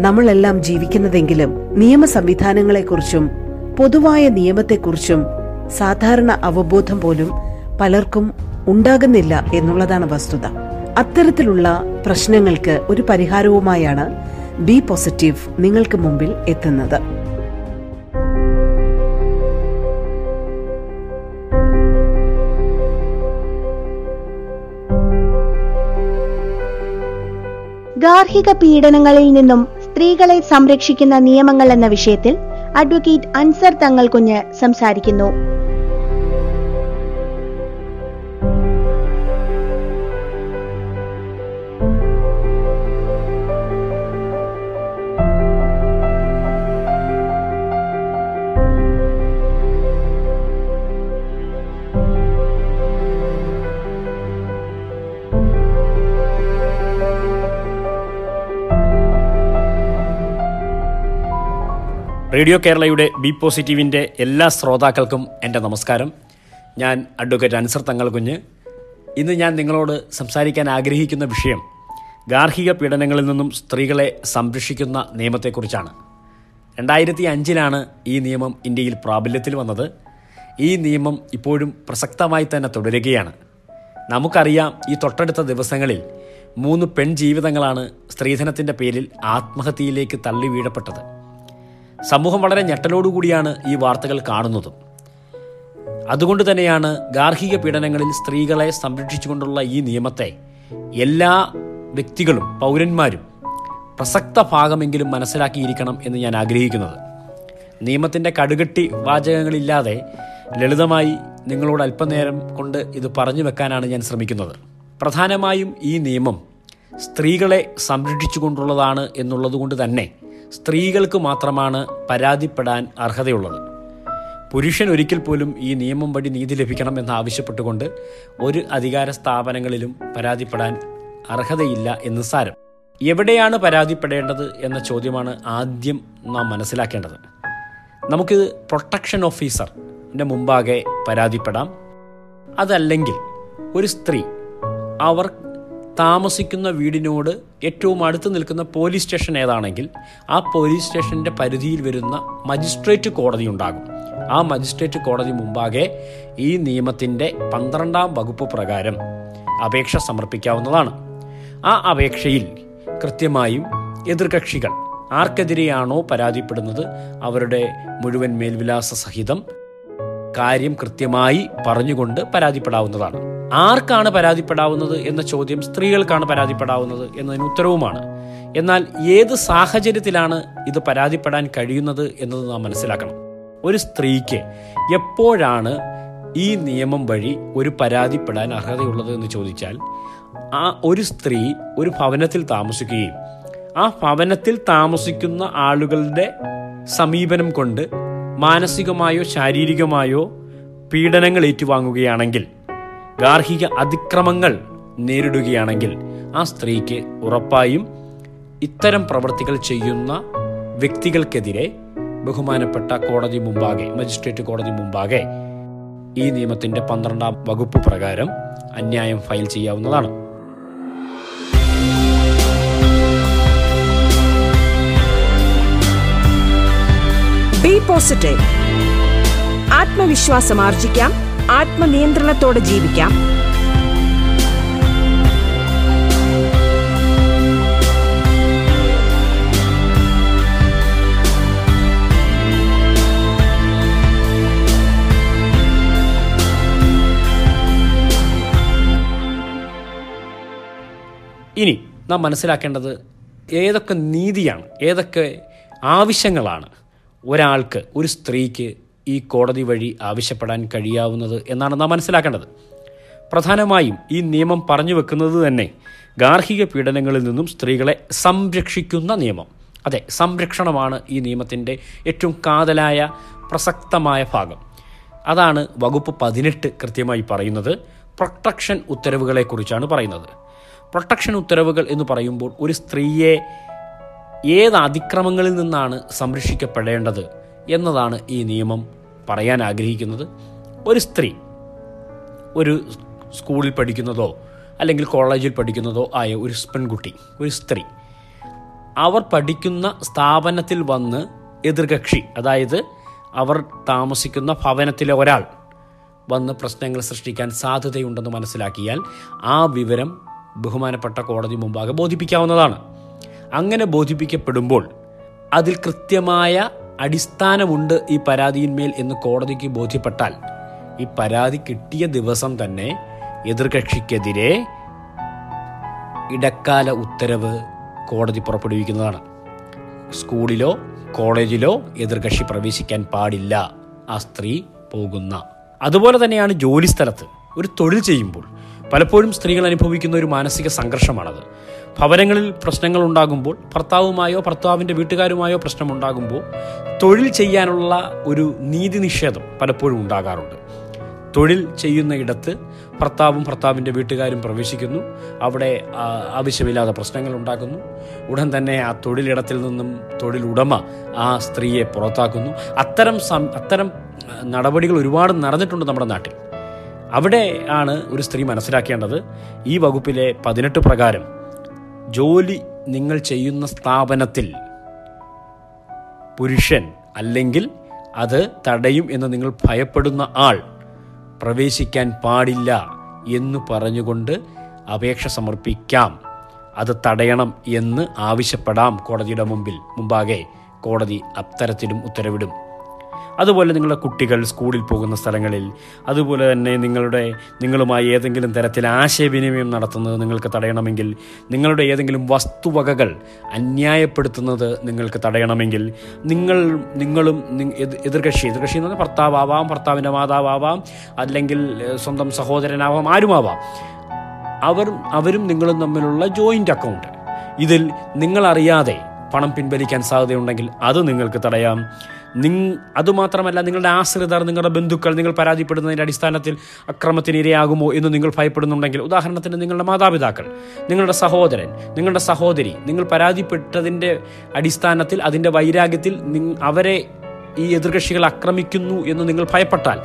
നമ്മളെല്ലാം ജീവിക്കുന്നതെങ്കിലും നിയമ സംവിധാനങ്ങളെക്കുറിച്ചും പൊതുവായ നിയമത്തെക്കുറിച്ചും സാധാരണ അവബോധം പോലും പലർക്കും ഉണ്ടാകുന്നില്ല എന്നുള്ളതാണ് വസ്തുത. അത്തരത്തിലുള്ള പ്രശ്നങ്ങൾക്ക് ഒരു പരിഹാരവുമായാണ് ബി പോസിറ്റീവ് നിങ്ങൾക്ക് മുമ്പിൽ എത്തുന്നത്. ഗാർഹിക പീഡനങ്ങളിൽ നിന്നും സ്ത്രീകളെ സംരക്ഷിക്കുന്ന നിയമങ്ങൾ എന്ന വിഷയത്തിൽ അഡ്വക്കേറ്റ് അൻസർ തങ്ങൾ കുഞ്ഞ് സംസാരിക്കുന്നു. റേഡിയോ കേരളയുടെ ബി പോസിറ്റീവിന്റെ എല്ലാ ശ്രോതാക്കൾക്കും എന്റെ നമസ്കാരം. ഞാൻ അഡ്വക്കേറ്റ് അൻസർ തങ്ങൾ കുഞ്ഞ് ഇന്ന് ഞാൻ നിങ്ങളോട് സംസാരിക്കാൻ ആഗ്രഹിക്കുന്ന വിഷയം ഗാർഹിക പീഡനങ്ങളിൽ നിന്നും സ്ത്രീകളെ സംരക്ഷിക്കുന്ന നിയമത്തെക്കുറിച്ചാണ്. രണ്ടായിരത്തി അഞ്ചിലാണ് ഈ നിയമം ഇന്ത്യയിൽ പ്രാബല്യത്തിൽ വന്നത്. ഈ നിയമം ഇപ്പോഴും പ്രസക്തമായി തന്നെ തുടരുകയാണ്. നമുക്കറിയാം ഈ തൊട്ടടുത്ത ദിവസങ്ങളിൽ മൂന്ന് പെൺ ജീവിതങ്ങളാണ് സ്ത്രീധനത്തിന്റെ പേരിൽ ആത്മഹത്യയിലേക്ക് തള്ളി വീഴപ്പെട്ടത് സമൂഹം വളരെ ഞെട്ടലോടുകൂടിയാണ് ഈ വാർത്തകൾ കാണുന്നതും. അതുകൊണ്ട് തന്നെയാണ് ഗാർഹിക പീഡനങ്ങളിൽ സ്ത്രീകളെ സംരക്ഷിച്ചുകൊണ്ടുള്ള ഈ നിയമത്തെ എല്ലാ വ്യക്തികളും പൗരന്മാരും പ്രസക്ത ഭാഗമെങ്കിലും മനസ്സിലാക്കിയിരിക്കണം എന്ന് ഞാൻ ആഗ്രഹിക്കുന്നത്. നിയമത്തിന്റെ കടുകട്ടി വാചകങ്ങളില്ലാതെ ലളിതമായി നിങ്ങളോട് അല്പനേരം കൊണ്ട് ഇത് പറഞ്ഞു വെക്കാനാണ് ഞാൻ ശ്രമിക്കുന്നത്. പ്രധാനമായും ഈ നിയമം സ്ത്രീകളെ സംരക്ഷിച്ചുകൊണ്ടുള്ളതാണ് എന്നുള്ളതുകൊണ്ട് തന്നെ സ്ത്രീകൾക്ക് മാത്രമാണ് പരാതിപ്പെടാൻ അർഹതയുള്ളത്. പുരുഷൻ ഒരിക്കൽ പോലും ഈ നിയമം വഴി നീതി ലഭിക്കണം എന്ന് ആവശ്യപ്പെട്ടുകൊണ്ട് ഒരു അധികാര സ്ഥാപനങ്ങളിലും പരാതിപ്പെടാൻ അർഹതയില്ല എന്ന് സാരം. എവിടെയാണ് പരാതിപ്പെടേണ്ടത് എന്ന ചോദ്യമാണ് ആദ്യം നാം മനസ്സിലാക്കേണ്ടത്. നമുക്ക് പ്രൊട്ടക്ഷൻ ഓഫീസറിന്റെ മുമ്പാകെ പരാതിപ്പെടാം. അതല്ലെങ്കിൽ ഒരു സ്ത്രീ അവർ താമസിക്കുന്ന വീടിനോട് ഏറ്റവും അടുത്ത് നിൽക്കുന്ന പോലീസ് സ്റ്റേഷൻ ഏതാണെങ്കിൽ ആ പോലീസ് സ്റ്റേഷന്റെ പരിധിയിൽ വരുന്ന മജിസ്ട്രേറ്റ് കോടതി ഉണ്ടാകും. ആ മജിസ്ട്രേറ്റ് കോടതി മുമ്പാകെ ഈ നിയമത്തിന്റെ പന്ത്രണ്ടാം വകുപ്പ് പ്രകാരം അപേക്ഷ സമർപ്പിക്കാവുന്നതാണ്. ആ അപേക്ഷയിൽ കൃത്യമായും എതിർകക്ഷികൾ ആർക്കെതിരെയാണോ പരാതിപ്പെടുന്നത് അവരുടെ മുഴുവൻ മേൽവിലാസ സഹിതം കാര്യം കൃത്യമായി പറഞ്ഞുകൊണ്ട് പരാതിപ്പെടാവുന്നതാണ്. ആർക്കാണ് പരാതിപ്പെടാവുന്നത് എന്ന ചോദ്യം സ്ത്രീകൾക്കാണ് പരാതിപ്പെടാവുന്നത് എന്നതിന് ഉത്തരവുമാണ്. എന്നാൽ ഏത് സാഹചര്യത്തിലാണ് ഇത് പരാതിപ്പെടാൻ കഴിയുന്നത് എന്നത് നാം മനസ്സിലാക്കണം. ഒരു സ്ത്രീക്ക് എപ്പോഴാണ് ഈ നിയമം വഴി ഒരു പരാതിപ്പെടാൻ അർഹതയുള്ളത് എന്ന് ചോദിച്ചാൽ ആ ഒരു സ്ത്രീ ഒരു ഭവനത്തിൽ താമസിക്കുകയും ആ ഭവനത്തിൽ താമസിക്കുന്ന ആളുകളുടെ സമീപനം കൊണ്ട് മാനസികമായോ ശാരീരികമായോ പീഡനങ്ങൾ ഏറ്റുവാങ്ങുകയാണെങ്കിൽ ഗാർഹിക അതിക്രമങ്ങൾ നേരിടുകയാണെങ്കിൽ ആ സ്ത്രീക്ക് ഉറപ്പായും ഇത്തരം പ്രവൃത്തികൾ ചെയ്യുന്ന വ്യക്തികൾക്കെതിരെ ബഹുമാനപ്പെട്ട കോടതി മുമ്പാകെ മജിസ്ട്രേറ്റ് കോടതി മുമ്പാകെ ഈ നിയമത്തിന്റെ പന്ത്രണ്ടാം വകുപ്പ് പ്രകാരം അന്യായം ഫയൽ ചെയ്യാവുന്നതാണ്. ആത്മവിശ്വാസം ആർജിക്കാം. ആത്മനിയന്ത്രണത്തോടെ ജീവിക്കാം. ഇനി നാം മനസ്സിലാക്കേണ്ടത് ഏതൊക്കെ നീതിയാണ് ഏതൊക്കെ ആവശ്യങ്ങളാണ് ഒരാൾക്ക് ഒരു സ്ത്രീക്ക് ഈ കോടതി വഴി ആവശ്യപ്പെടാൻ കഴിയാവുന്നത് എന്നാണ് നാം മനസ്സിലാക്കേണ്ടത്. പ്രധാനമായും ഈ നിയമം പറഞ്ഞു വെക്കുന്നത് തന്നെ ഗാർഹിക പീഡനങ്ങളിൽ നിന്നും സ്ത്രീകളെ സംരക്ഷിക്കുന്ന നിയമം. അതെ സംരക്ഷണമാണ് ഈ നിയമത്തിന്റെ ഏറ്റവും കാതലായ പ്രസക്തമായ ഭാഗം. അതാണ് വകുപ്പ് പതിനെട്ട് കൃത്യമായി പറയുന്നത്. പ്രൊട്ടക്ഷൻ ഉത്തരവുകളെക്കുറിച്ചാണ് പറയുന്നത്. പ്രൊട്ടക്ഷൻ ഉത്തരവുകൾ എന്ന് പറയുമ്പോൾ ഒരു സ്ത്രീയെ ഏത് അതിക്രമങ്ങളിൽ നിന്നാണ് സംരക്ഷിക്കപ്പെടേണ്ടത്? എന്നതാണ് ഈ നിയമം പറയാൻ ആഗ്രഹിക്കുന്നത്. ഒരു സ്ത്രീ ഒരു സ്കൂളിൽ പഠിക്കുന്നതോ അല്ലെങ്കിൽ കോളേജിൽ പഠിക്കുന്നതോ ആയ ഒരു പെൺകുട്ടി ഒരു സ്ത്രീ അവർ പഠിക്കുന്ന സ്ഥാപനത്തിൽ വന്ന് എതിർകക്ഷി അതായത് അവർ താമസിക്കുന്ന ഭവനത്തിലെ ഒരാൾ വന്ന് പ്രശ്നങ്ങൾ സൃഷ്ടിക്കാൻ സാധ്യതയുണ്ടെന്ന് മനസ്സിലാക്കിയാൽ ആ വിവരം ബഹുമാനപ്പെട്ട കോടതി മുമ്പാകെ ബോധിപ്പിക്കാവുന്നതാണ്. അങ്ങനെ ബോധിപ്പിക്കപ്പെടുമ്പോൾ അതിൽ കൃത്യമായ അടിസ്ഥാനമുണ്ട് ഈ പരാതിയിന്മേൽ എന്ന് കോടതിക്ക് ബോധ്യപ്പെട്ടാൽ ഈ പരാതി കിട്ടിയ ദിവസം തന്നെ എതിർകക്ഷിക്കെതിരെ ഇടക്കാല ഉത്തരവ് കോടതി പുറപ്പെടുവിക്കുന്നതാണ്. സ്കൂളിലോ കോളേജിലോ എതിർകക്ഷി പ്രവേശിക്കാൻ പാടില്ല. ആ സ്ത്രീ പോകുന്ന. അതുപോലെ തന്നെയാണ് ജോലി സ്ഥലത്ത് ഒരു തൊഴിൽ ചെയ്യുമ്പോൾ പലപ്പോഴും സ്ത്രീകൾ അനുഭവിക്കുന്ന ഒരു മാനസിക സംഘർഷമാണത്. ഭവനങ്ങളിൽ പ്രശ്നങ്ങൾ ഉണ്ടാകുമ്പോൾ ഭർത്താവുമായോ ഭർത്താവിന്റെ വീട്ടുകാരുമായോ പ്രശ്നമുണ്ടാകുമ്പോൾ തൊഴിൽ ചെയ്യാനുള്ള ഒരു നീതി നിഷേധം പലപ്പോഴും ഉണ്ടാകാറുണ്ട്. തൊഴിൽ ചെയ്യുന്ന ഇടത്ത് ഭർത്താവും ഭർത്താവിന്റെ വീട്ടുകാരും പ്രവേശിക്കുന്നു. അവിടെ ആവശ്യമില്ലാത്ത പ്രശ്നങ്ങൾ ഉണ്ടാക്കുന്നു ഉടൻ തന്നെ ആ തൊഴിലിടത്തിൽ നിന്നും തൊഴിലുടമ ആ സ്ത്രീയെ പുറത്താക്കുന്നു. അത്തരം അത്തരം നടപടികൾ ഒരുപാട് നടന്നിട്ടുണ്ട് നമ്മുടെ നാട്ടിൽ. അവിടെ ആണ് ഒരു സ്ത്രീ മനസ്സിലാക്കേണ്ടത്. ഈ വകുപ്പിലെ പതിനെട്ട് പ്രകാരം ജോലി നിങ്ങൾ ചെയ്യുന്ന സ്ഥാപനത്തിൽ പുരുഷൻ അല്ലെങ്കിൽ അത് തടയും എന്ന് നിങ്ങൾ ഭയപ്പെടുന്ന ആൾ പ്രവേശിക്കാൻ പാടില്ല എന്ന് പറഞ്ഞുകൊണ്ട് അപേക്ഷ സമർപ്പിക്കാം. അത് തടയണം എന്ന് ആവശ്യപ്പെടാം കോടതിയുടെ മുമ്പിൽ. മുമ്പാകെ കോടതി അത്തരത്തിലും ഉത്തരവിടും. അതുപോലെ നിങ്ങളുടെ കുട്ടികൾ സ്കൂളിൽ പോകുന്ന സ്ഥലങ്ങളിൽ അതുപോലെ തന്നെ നിങ്ങളുടെ നിങ്ങളുമായി ഏതെങ്കിലും തരത്തിൽ ആശയവിനിമയം നടത്തുന്നത് നിങ്ങൾക്ക് തടയണമെങ്കിൽ നിങ്ങളുടെ ഏതെങ്കിലും വസ്തുവകകൾ അന്യായപ്പെടുത്തുന്നത് നിങ്ങൾക്ക് തടയണമെങ്കിൽ നിങ്ങൾ നിങ്ങളും എതിർകക്ഷി എതിർകക്ഷി എന്ന് പറഞ്ഞാൽ ഭർത്താവാവാം ഭർത്താവിന്റെ മാതാവാവാം അല്ലെങ്കിൽ സ്വന്തം സഹോദരനാവാം ആരുമാവാം. അവർ അവരും നിങ്ങളും തമ്മിലുള്ള ജോയിന്റ് അക്കൗണ്ട്. ഇതിൽ നിങ്ങളറിയാതെ പണം പിൻവലിക്കാൻ സാധ്യതയുണ്ടെങ്കിൽ അത് നിങ്ങൾക്ക് തടയാം. നിങ് അതുമാത്രമല്ല നിങ്ങളുടെ ആശ്രിതർ നിങ്ങളുടെ ബന്ധുക്കൾ നിങ്ങൾ പരാതിപ്പെടുന്നതിന്റെ അടിസ്ഥാനത്തിൽ അക്രമത്തിന് ഇരയാകുമോ എന്ന് നിങ്ങൾ ഭയപ്പെടുന്നുണ്ടെങ്കിൽ ഉദാഹരണത്തിന് നിങ്ങളുടെ മാതാപിതാക്കൾ നിങ്ങളുടെ സഹോദരൻ നിങ്ങളുടെ സഹോദരി നിങ്ങൾ പരാതിപ്പെട്ടതിന്റെ അടിസ്ഥാനത്തിൽ അതിന്റെ വൈരാഗ്യത്തിൽ അവരെ ഈ എതിർകക്ഷികൾ ആക്രമിക്കുന്നു എന്ന് നിങ്ങൾ ഭയപ്പെട്ടാൽ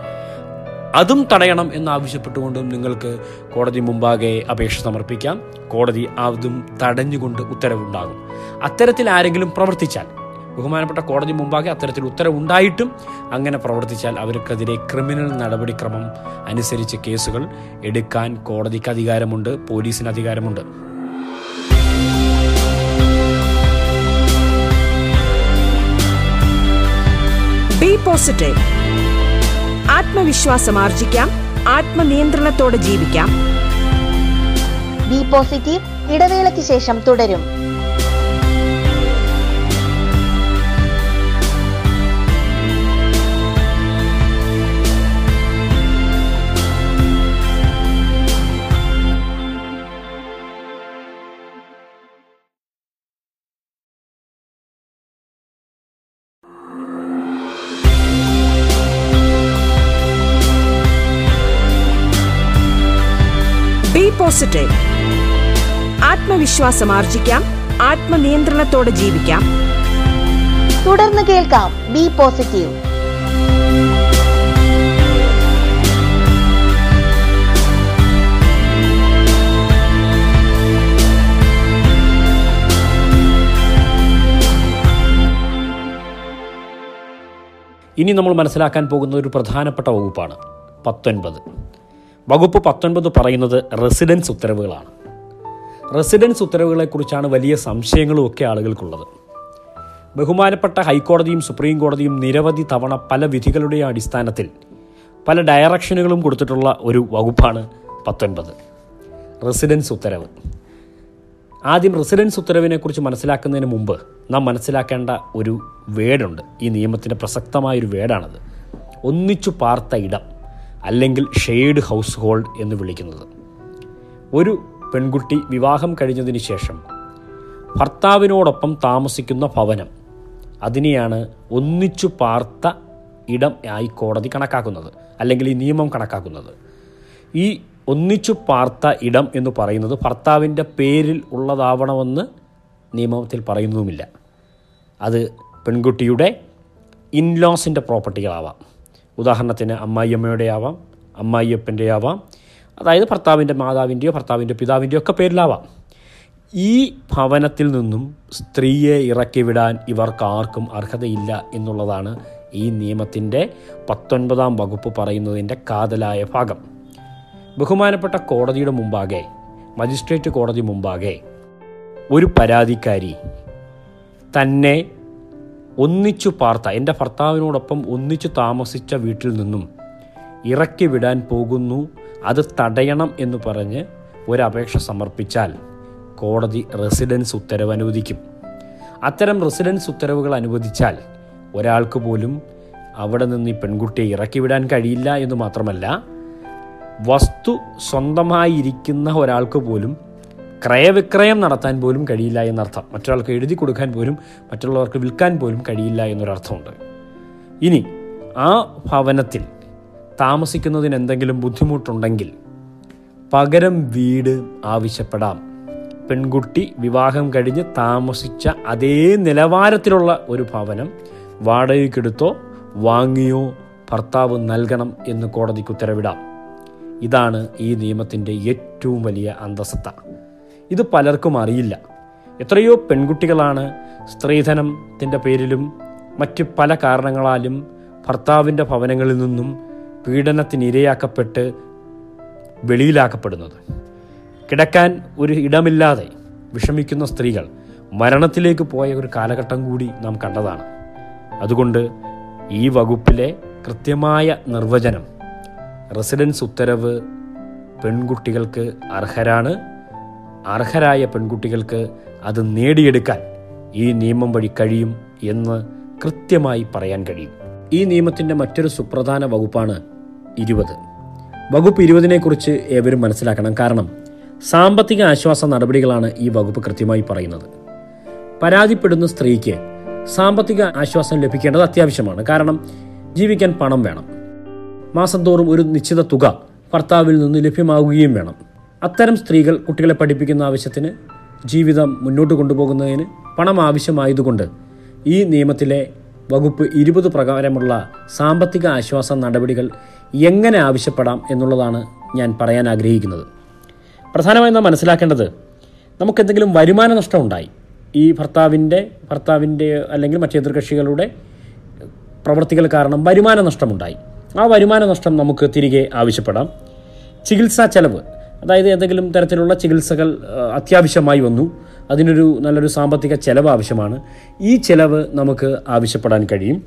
അതും തടയണം എന്നാവശ്യപ്പെട്ടുകൊണ്ടും നിങ്ങൾക്ക് കോടതി മുമ്പാകെ അപേക്ഷ സമർപ്പിക്കാം. കോടതി അതും തടഞ്ഞുകൊണ്ട് ഉത്തരവുണ്ടാകും. അത്തരത്തിൽ ആരെങ്കിലും പ്രവർത്തിച്ചാൽ ബഹുമാനപ്പെട്ട കോടതി മുമ്പാകെ അത്തരത്തിൽ ഉത്തരവുണ്ടായിട്ടും അങ്ങനെ പ്രവർത്തിച്ചാൽ അവർക്കെതിരെ ക്രിമിനൽ നടപടിക്രമം അനുസരിച്ച് കേസുകൾ എടുക്കാൻ കോടതിക്ക് അധികാരമുണ്ട് പോലീസിന് അധികാരമുണ്ട്. ബി പോസിറ്റീവ് ആത്മവിശ്വാസം ആർജിക്കാം ആത്മനിയന്ത്രണത്തോടെ ജീവിക്കാം. ബി പോസിറ്റീവ് ഇടവേളയ്ക്ക് ശേഷം തുടരും. ആത്മവിശ്വാസം ആർജിക്കാം ആത്മനിയന്ത്രണത്തോടെ ജീവിക്കാം. തുടർന്ന് കേൾക്കാം ബി പോസിറ്റീവ്. ഇനി നമ്മൾ മനസ്സിലാക്കാൻ പോകുന്ന ഒരു പ്രധാനപ്പെട്ട വകുപ്പാണ് പത്തൊൻപത്. വകുപ്പ് പത്തൊൻപത് പറയുന്നത് റെസിഡൻസ് ഉത്തരവുകളാണ്. റെസിഡൻസ് ഉത്തരവുകളെക്കുറിച്ചാണ് വലിയ സംശയങ്ങളും ഒക്കെ ആളുകൾക്കുള്ളത്. ബഹുമാനപ്പെട്ട ഹൈക്കോടതിയും സുപ്രീം കോടതിയും നിരവധി തവണ പല വിധികളുടെ അടിസ്ഥാനത്തിൽ പല ഡയറക്ഷനുകളും കൊടുത്തിട്ടുള്ള ഒരു വകുപ്പാണ് പത്തൊൻപത്. റെസിഡൻസ് ഉത്തരവ്. ആദ്യം റെസിഡൻസ് ഉത്തരവിനെക്കുറിച്ച് മനസ്സിലാക്കുന്നതിന് മുമ്പ് നാം മനസ്സിലാക്കേണ്ട ഒരു വേടുണ്ട്. ഈ നിയമത്തിന്റെ പ്രസക്തമായൊരു വേടാണത്. ഒന്നിച്ചു പാർത്ത ഇടം അല്ലെങ്കിൽ ഷെയ്ഡ് ഹൗസ് ഹോൾഡ് എന്ന് വിളിക്കുന്നത്. ഒരു പെൺകുട്ടി വിവാഹം കഴിഞ്ഞതിന് ശേഷം. ഭർത്താവിനോടൊപ്പം താമസിക്കുന്ന ഭവനം. അതിനെയാണ് ഒന്നിച്ചു പാർത്ത ഇടം ആയി കോടതി കണക്കാക്കുന്നത്. അല്ലെങ്കിൽ ഈ നിയമം കണക്കാക്കുന്നത്. ഈ ഒന്നിച്ചു പാർത്ത ഇടം എന്ന് പറയുന്നത് ഭർത്താവിന്റെ പേരിൽ ഉള്ളതാവണമെന്ന് നിയമത്തിൽ പറയുന്നതുമില്ല. അത് പെൺകുട്ടിയുടെ ഇൻലോസിന്റെ പ്രോപ്പർട്ടികളാവാം. ഉദാഹരണത്തിന് അമ്മായിയമ്മയുടെ ആവാം അമ്മായിയപ്പന്റെ ആവാം അതായത് ഭർത്താവിന്റെ മാതാവിന്റെയോ ഭർത്താവിന്റെ പിതാവിന്റെയോ ഒക്കെ പേരിലാവാം. ഈ ഭവനത്തിൽ നിന്നും സ്ത്രീയെ ഇറക്കി വിടാൻ ഇവർക്ക് ആർക്കും അർഹതയില്ല എന്നുള്ളതാണ് ഈ നിയമത്തിന്റെ പത്തൊൻപതാം വകുപ്പ് പറയുന്നതിന്റെ കാതലായ ഭാഗം. ബഹുമാനപ്പെട്ട കോടതിയുടെ മുമ്പാകെ മജിസ്ട്രേറ്റ് കോടതി മുമ്പാകെ ഒരു പരാതിക്കാരി തന്നെ ഒന്നിച്ചു പാർത്ത എന്റെ ഭർത്താവിനോടൊപ്പം ഒന്നിച്ചു താമസിച്ച വീട്ടിൽ നിന്നും ഇറക്കി വിടാൻ പോകുന്നു അത് തടയണം എന്ന് പറഞ്ഞ് ഒരപേക്ഷ സമർപ്പിച്ചാൽ കോടതി റെസിഡൻസ് ഉത്തരവ് അനുവദിക്കും. അത്തരം റെസിഡൻസ് ഉത്തരവുകൾ അനുവദിച്ചാൽ ഒരാൾക്ക് പോലും അവിടെ നിന്ന് ഈ പെൺകുട്ടിയെ ഇറക്കി വിടാൻ കഴിയില്ല എന്ന് മാത്രമല്ല വസ്തു സ്വന്തമായിരിക്കുന്ന ഒരാൾക്ക് പോലും ക്രയവിക്രയം നടത്താൻ പോലും കഴിയില്ല എന്നർത്ഥം. മറ്റൊരാൾക്ക് എഴുതി കൊടുക്കാൻ പോലും മറ്റുള്ളവർക്ക് വിൽക്കാൻ പോലും കഴിയില്ല എന്നൊരർത്ഥമുണ്ട്. ഇനി ആ ഭവനത്തിൽ താമസിക്കുന്നതിന് എന്തെങ്കിലും ബുദ്ധിമുട്ടുണ്ടെങ്കിൽ പകരം വീട് ആവശ്യപ്പെടാം. പെൺകുട്ടി വിവാഹം കഴിഞ്ഞ് താമസിച്ച അതേ നിലവാരത്തിലുള്ള ഒരു ഭവനം വാടകയ്ക്കെടുത്തോ വാങ്ങിയോ ഭർത്താവ് നൽകണം എന്ന് കോടതിക്ക് ഉത്തരവിടാം. ഇതാണ് ഈ നിയമത്തിന്റെ ഏറ്റവും വലിയ അന്തസത്ത ഇത് പലർക്കും അറിയില്ല. എത്രയോ പെൺകുട്ടികളാണ് സ്ത്രീധനത്തിന്റെ പേരിലും മറ്റ് പല കാരണങ്ങളാലും ഭർത്താവിന്റെ ഭവനങ്ങളിൽ നിന്നും പീഡനത്തിനിരയാക്കപ്പെട്ട് വെളിയിലാക്കപ്പെടുന്നത്. കിടക്കാൻ ഒരു ഇടമില്ലാതെ വിഷമിക്കുന്ന സ്ത്രീകൾ മരണത്തിലേക്ക് പോയ ഒരു കാലഘട്ടം കൂടി നാം കണ്ടതാണ്. അതുകൊണ്ട് ഈ വകുപ്പിലെ കൃത്യമായ നിർവചനം റെസിഡൻസ് ഉത്തരവ് പെൺകുട്ടികൾക്ക് അർഹരാണ് അർഹരായ പെൺകുട്ടികൾക്ക് അത് നേടിയെടുക്കാൻ ഈ നിയമം വഴി കഴിയും എന്ന് കൃത്യമായി പറയാൻ കഴിയും. ഈ നിയമത്തിന്റെ മറ്റൊരു സുപ്രധാന വകുപ്പാണ് ഇരുപത്. വകുപ്പ് ഇരുപതിനെ കുറിച്ച് ഏവരും മനസ്സിലാക്കണം. കാരണം സാമ്പത്തിക ആശ്വാസ നടപടികളാണ് ഈ വകുപ്പ് കൃത്യമായി പറയുന്നത്. പരാതിപ്പെടുന്ന സ്ത്രീക്ക് സാമ്പത്തിക ആശ്വാസം ലഭിക്കേണ്ടത് അത്യാവശ്യമാണ്. കാരണം ജീവിക്കാൻ പണം വേണം. മാസം തോറും ഒരു നിശ്ചിത തുക ഭർത്താവിൽ നിന്ന് ലഭ്യമാവുകയും വേണം. അത്തരം സ്ത്രീകൾ കുട്ടികളെ പഠിപ്പിക്കുന്ന ആവശ്യത്തിന് ജീവിതം മുന്നോട്ട് കൊണ്ടുപോകുന്നതിന് പണം ആവശ്യമായതുകൊണ്ട് ഈ നിയമത്തിലെ വകുപ്പ് ഇരുപത് പ്രകാരമുള്ള സാമ്പത്തിക ആശ്വാസ നടപടികൾ എങ്ങനെ ആവശ്യപ്പെടാം എന്നുള്ളതാണ് ഞാൻ പറയാൻ ആഗ്രഹിക്കുന്നത്. പ്രധാനമായും നാം മനസ്സിലാക്കേണ്ടത് നമുക്കെന്തെങ്കിലും വരുമാന നഷ്ടം ഉണ്ടായി. ഈ ഭർത്താവിന്റെ ഭർത്താവിന്റെ അല്ലെങ്കിൽ മറ്റു എതിർകക്ഷികളുടെ പ്രവൃത്തികൾ കാരണം വരുമാന നഷ്ടമുണ്ടായി. ആ വരുമാന നഷ്ടം നമുക്ക് തിരികെ ആവശ്യപ്പെടാം. ചികിത്സാ ചെലവ് അതായത് എന്തെങ്കിലും തരത്തിലുള്ള ചികിത്സകൾ അത്യാവശ്യമായി വന്നു. അതിനൊരു നല്ലൊരു സാമ്പത്തിക ചെലവ് ആവശ്യമാണ്. ഈ ചെലവ് നമുക്ക് ആവശ്യപ്പെടാൻ കഴിയും.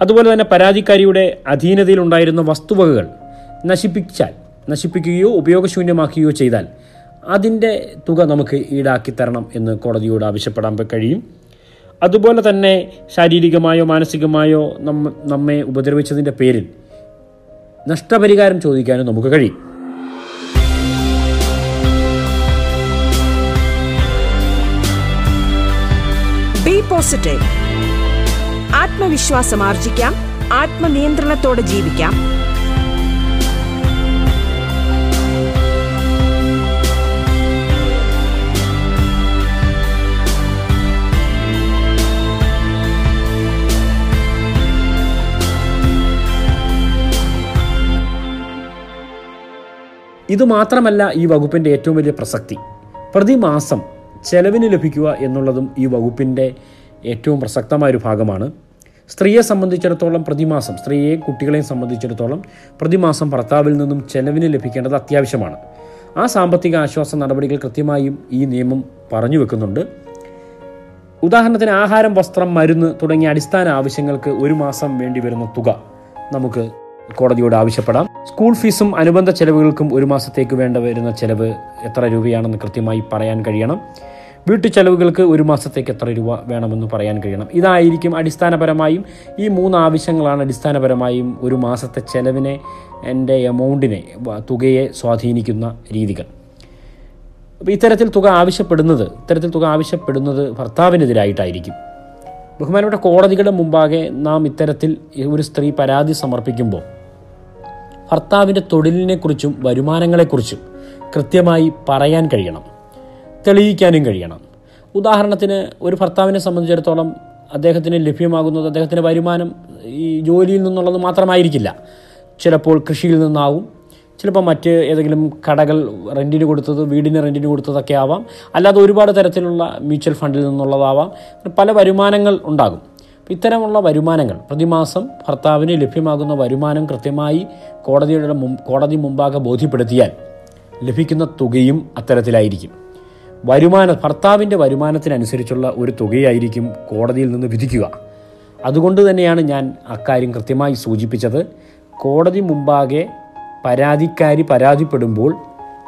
അതുപോലെ തന്നെ പരാതിക്കാരിയുടെ അധീനതയിലുണ്ടായിരുന്ന വസ്തുവകകൾ നശിപ്പിച്ചാൽ നശിപ്പിക്കുകയോ ഉപയോഗശൂന്യമാക്കുകയോ ചെയ്താൽ അതിന്റെ തുക നമുക്ക് ഈടാക്കി തരണം എന്ന് കോടതിയോട് ആവശ്യപ്പെടാൻ കഴിയും. അതുപോലെ തന്നെ ശാരീരികമായോ മാനസികമായോ നമ്മ ഉപദ്രവിച്ചതിന്റെ പേരിൽ നഷ്ടപരിഹാരം ചോദിക്കാനും നമുക്ക് കഴിയും. പോസിറ്റീവ് ആത്മവിശ്വാസം ആർജിക്കാം. ആത്മനിയന്ത്രണത്തോടെ ജീവിക്കാം. ഇതുമാത്രമല്ല ഈ വകുപ്പിന്റെ ഏറ്റവും വലിയ പ്രസക്തി. പ്രതിമാസം ചെലവിന് ലഭിക്കുക എന്നുള്ളതും ഈ വകുപ്പിന്റെ ഏറ്റവും പ്രസക്തമായ ഒരു ഭാഗമാണ്. സ്ത്രീയെ സംബന്ധിച്ചിടത്തോളം പ്രതിമാസം സ്ത്രീയെ കുട്ടികളെയും സംബന്ധിച്ചിടത്തോളം പ്രതിമാസം ഭർത്താവിൽ നിന്നും ചെലവിന് ലഭിക്കേണ്ടത് അത്യാവശ്യമാണ്. ആ സാമ്പത്തിക ആശ്വാസ നടപടികൾ കൃത്യമായും ഈ നിയമം പറഞ്ഞു വെക്കുന്നുണ്ട്. ഉദാഹരണത്തിന് ആഹാരം വസ്ത്രം മരുന്ന് തുടങ്ങിയ അടിസ്ഥാന ആവശ്യങ്ങൾക്ക് ഒരു മാസം വേണ്ടി വരുന്ന തുക നമുക്ക് കോടതിയോട് ആവശ്യപ്പെടാം. സ്കൂൾ ഫീസും അനുബന്ധ ചെലവുകൾക്കും ഒരു മാസത്തേക്ക് വേണ്ട വരുന്ന ചെലവ് എത്ര രൂപയാണെന്ന് കൃത്യമായി പറയാൻ കഴിയണം. വീട്ടു ചെലവുകൾക്ക് ഒരു മാസത്തേക്ക് എത്ര രൂപ വേണമെന്ന് പറയാൻ കഴിയണം. ഇതായിരിക്കും അടിസ്ഥാനപരമായും ഈ മൂന്ന് ആവശ്യങ്ങളാണ് അടിസ്ഥാനപരമായും ഒരു മാസത്തെ ചെലവിനെ എന്റെ എമൗണ്ടിനെ തുകയെ സ്വാധീനിക്കുന്ന രീതികൾ. അപ്പോൾ ഇത്തരത്തിൽ തുക ആവശ്യപ്പെടുന്നത് ഇത്തരത്തിൽ തുക ആവശ്യപ്പെടുന്നത് ഭർത്താവിനെതിരായിട്ടായിരിക്കും. ബഹുമാനപ്പെട്ട കോടതികളുടെ മുമ്പാകെ നാം ഇത്തരത്തിൽ ഒരു സ്ത്രീ പരാതി സമർപ്പിക്കുമ്പോൾ ഭർത്താവിന്റെ തൊഴിലിനെക്കുറിച്ചും വരുമാനങ്ങളെക്കുറിച്ചും കൃത്യമായി പറയാൻ കഴിയണം. തെളിയിക്കാനും കഴിയണം. ഉദാഹരണത്തിന് ഒരു ഭർത്താവിനെ സംബന്ധിച്ചിടത്തോളം അദ്ദേഹത്തിന് ലഭ്യമാകുന്നത് അദ്ദേഹത്തിന്റെ വരുമാനം ഈ ജോലിയിൽ നിന്നുള്ളത് മാത്രമായിരിക്കില്ല. ചിലപ്പോൾ കൃഷിയിൽ നിന്നാവും. ചിലപ്പോൾ മറ്റ് ഏതെങ്കിലും കടകൾ റെന്റിന് കൊടുത്തത് വീടിന് റെന്റിന് കൊടുത്തതൊക്കെ ആവാം. അല്ലാതെ ഒരുപാട് തരത്തിലുള്ള മ്യൂച്വൽ ഫണ്ടിൽ നിന്നുള്ളതാവാം. പല വരുമാനങ്ങൾ ഉണ്ടാകും. ഇത്തരമുള്ള വരുമാനങ്ങൾ പ്രതിമാസം ഭർത്താവിന് ലഭ്യമാകുന്ന വരുമാനം കൃത്യമായി കോടതിയുടെ കോടതി മുമ്പാകെ ബോധ്യപ്പെടുത്തിയാൽ ലഭിക്കുന്ന തുകയും അത്തരത്തിലായിരിക്കും. വരുമാന ഭർത്താവിന്റെ വരുമാനത്തിനനുസരിച്ചുള്ള ഒരു തുകയായിരിക്കും കോടതിയിൽ നിന്ന് വിധിക്കുക. അതുകൊണ്ട് തന്നെയാണ് ഞാൻ അക്കാര്യം കൃത്യമായി സൂചിപ്പിച്ചത്. കോടതി മുമ്പാകെ പരാതിക്കാരി പരാതിപ്പെടുമ്പോൾ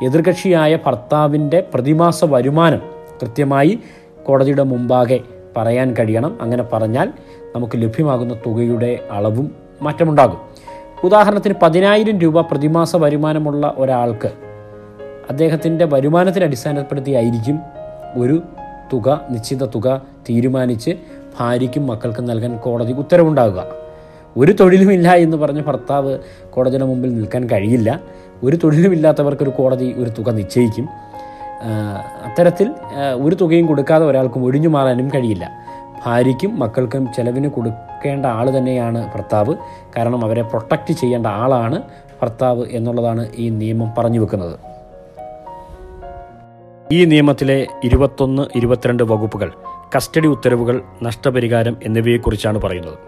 എതിർകക്ഷിയായ ഭർത്താവിന്റെ പ്രതിമാസ വരുമാനം കൃത്യമായി കോടതിയുടെ മുമ്പാകെ പറയാൻ കഴിയണം. അങ്ങനെ പറഞ്ഞാൽ നമുക്ക് ലഭ്യമാകുന്ന തുകയുടെ അളവും മാറ്റമുണ്ടാകും. ഉദാഹരണത്തിന് പതിനായിരം രൂപ പ്രതിമാസ വരുമാനമുള്ള ഒരാൾക്ക് അദ്ദേഹത്തിന്റെ വരുമാനത്തിന് അടിസ്ഥാനപ്പെടുത്തിയായിരിക്കും ഒരു തുക നിശ്ചിത തുക തീരുമാനിച്ച് ഭാര്യയ്ക്കും മക്കൾക്കും നൽകാൻ കോടതി ഉത്തരവുണ്ടാകുക ഒരു തൊഴിലുമില്ല എന്ന് പറഞ്ഞ് ഭർത്താവ് കോടതിയുടെ മുമ്പിൽ നിൽക്കാൻ കഴിയില്ല. ഒരു തൊഴിലുമില്ലാത്തവർക്ക് ഒരു കോടതി ഒരു തുക നിശ്ചയിക്കും. അത്തരത്തിൽ ഒരു തുകയും കൊടുക്കാതെ ഒരാൾക്കും ഒഴിഞ്ഞു മാറാനും കഴിയില്ല. ഭാര്യയ്ക്കും മക്കൾക്കും ചെലവിന് കൊടുക്കേണ്ട ആൾ തന്നെയാണ് ഭർത്താവ്. കാരണം അവരെ പ്രൊട്ടക്റ്റ് ചെയ്യേണ്ട ആളാണ് ഭർത്താവ് എന്നുള്ളതാണ് ഈ നിയമം പറഞ്ഞു വെക്കുന്നത്. ഈ നിയമത്തിലെ ഇരുപത്തൊന്ന് ഇരുപത്തിരണ്ട് വകുപ്പുകൾ കസ്റ്റഡി ഉത്തരവുകൾ നഷ്ടപരിഹാരം എന്നിവയെക്കുറിച്ചാണ് പറയുന്നത്.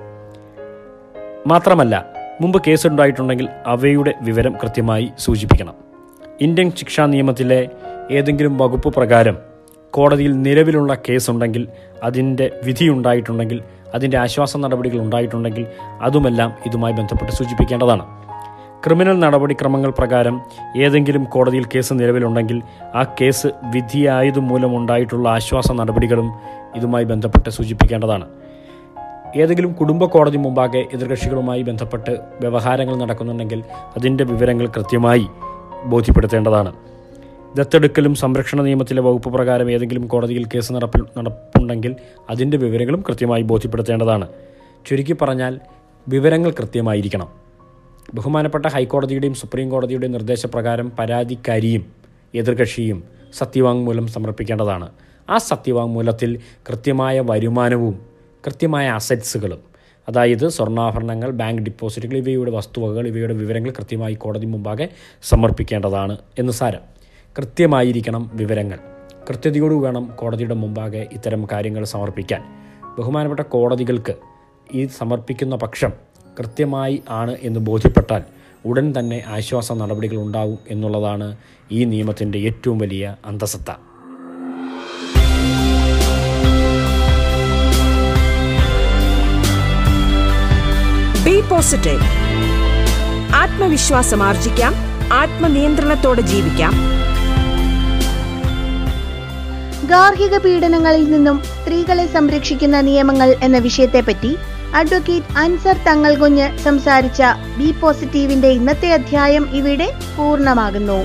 മാത്രമല്ല മുമ്പ് കേസുണ്ടായിട്ടുണ്ടെങ്കിൽ അവയുടെ വിവരം കൃത്യമായി സൂചിപ്പിക്കണം. ഇന്ത്യൻ ശിക്ഷാ നിയമത്തിലെ ഏതെങ്കിലും വകുപ്പ് പ്രകാരം കോടതിയിൽ നിലവിലുള്ള കേസുണ്ടെങ്കിൽ അതിന്റെ വിധി ഉണ്ടായിട്ടുണ്ടെങ്കിൽ അതിന്റെ ആശ്വാസ നടപടികൾ ഉണ്ടായിട്ടുണ്ടെങ്കിൽ അതുമെല്ലാം ഇതുമായി ബന്ധപ്പെട്ട് സൂചിപ്പിക്കേണ്ടതാണ്. ക്രിമിനൽ നടപടിക്രമങ്ങൾ പ്രകാരം ഏതെങ്കിലും കോടതിയിൽ കേസ് നിലവിലുണ്ടെങ്കിൽ ആ കേസ് വിധിയായതു മൂലമുണ്ടായിട്ടുള്ള ആശ്വാസ നടപടികളും ഇതുമായി ബന്ധപ്പെട്ട് സൂചിപ്പിക്കേണ്ടതാണ്. ഏതെങ്കിലും കുടുംബ കോടതി മുമ്പാകെ എതിർകക്ഷികളുമായി ബന്ധപ്പെട്ട് വ്യവഹാരങ്ങൾ നടക്കുന്നുണ്ടെങ്കിൽ അതിന്റെ വിവരങ്ങൾ കൃത്യമായി ബോധ്യപ്പെടുത്തേണ്ടതാണ്. ദത്തെടുക്കലും സംരക്ഷണ നിയമത്തിലെ വകുപ്പ് പ്രകാരം ഏതെങ്കിലും കോടതിയിൽ കേസ് നടപ്പിൽ നടപ്പുണ്ടെങ്കിൽ അതിന്റെ വിവരങ്ങളും കൃത്യമായി ബോധ്യപ്പെടുത്തേണ്ടതാണ്. ചുരുക്കി പറഞ്ഞാൽ വിവരങ്ങൾ കൃത്യമായിരിക്കണം. ബഹുമാനപ്പെട്ട ഹൈക്കോടതിയുടെയും സുപ്രീം കോടതിയുടെയും നിർദ്ദേശപ്രകാരം പരാതിക്കാരിയും എതിർകക്ഷിയും സത്യവാങ്മൂലം സമർപ്പിക്കേണ്ടതാണ്. ആ സത്യവാങ്മൂലത്തിൽ കൃത്യമായ വരുമാനവും കൃത്യമായ അസറ്റ്സുകളും അതായത് സ്വർണാഭരണങ്ങൾ ബാങ്ക് ഡിപ്പോസിറ്റുകൾ ഇവയുടെ വസ്തുവകകൾ ഇവയുടെ വിവരങ്ങൾ കൃത്യമായി കോടതി മുമ്പാകെ സമർപ്പിക്കേണ്ടതാണ് എന്ന് സാരം. കൃത്യമായിരിക്കണം വിവരങ്ങൾ. കൃത്യതയോട് വേണം കോടതിയുടെ മുമ്പാകെ ഇത്തരം കാര്യങ്ങൾ സമർപ്പിക്കാൻ. ബഹുമാനപ്പെട്ട കോടതികൾക്ക് ഈ സമർപ്പിക്കുന്ന പക്ഷം കൃത്യമായി ആണ് എന്ന് ബോധ്യപ്പെട്ടാൽ ഉടൻ തന്നെ ആശ്വാസ നടപടികൾ ഉണ്ടാകും എന്നുള്ളതാണ് ഈ നിയമത്തിന്റെ ഏറ്റവും വലിയ അന്തസത്ത. ബി പോസിറ്റീവ് ആത്മവിശ്വാസം ആർജിക്കാം ആത്മനിയന്ത്രണത്തോടെ ജീവിക്കാം. ഗാർഹിക പീഡനങ്ങളിൽ നിന്നും സ്ത്രീകളെ സംരക്ഷിക്കുന്ന നിയമങ്ങൾ എന്ന വിഷയത്തെപ്പറ്റി അഡ്വക്കേറ്റ് അൻസർ തങ്ങൾകുഞ്ഞ് സംസാരിച്ച ബി പോസിറ്റീവിന്റെ ഇന്നത്തെ അധ്യായം ഇവിടെ പൂർണമാകുന്നു.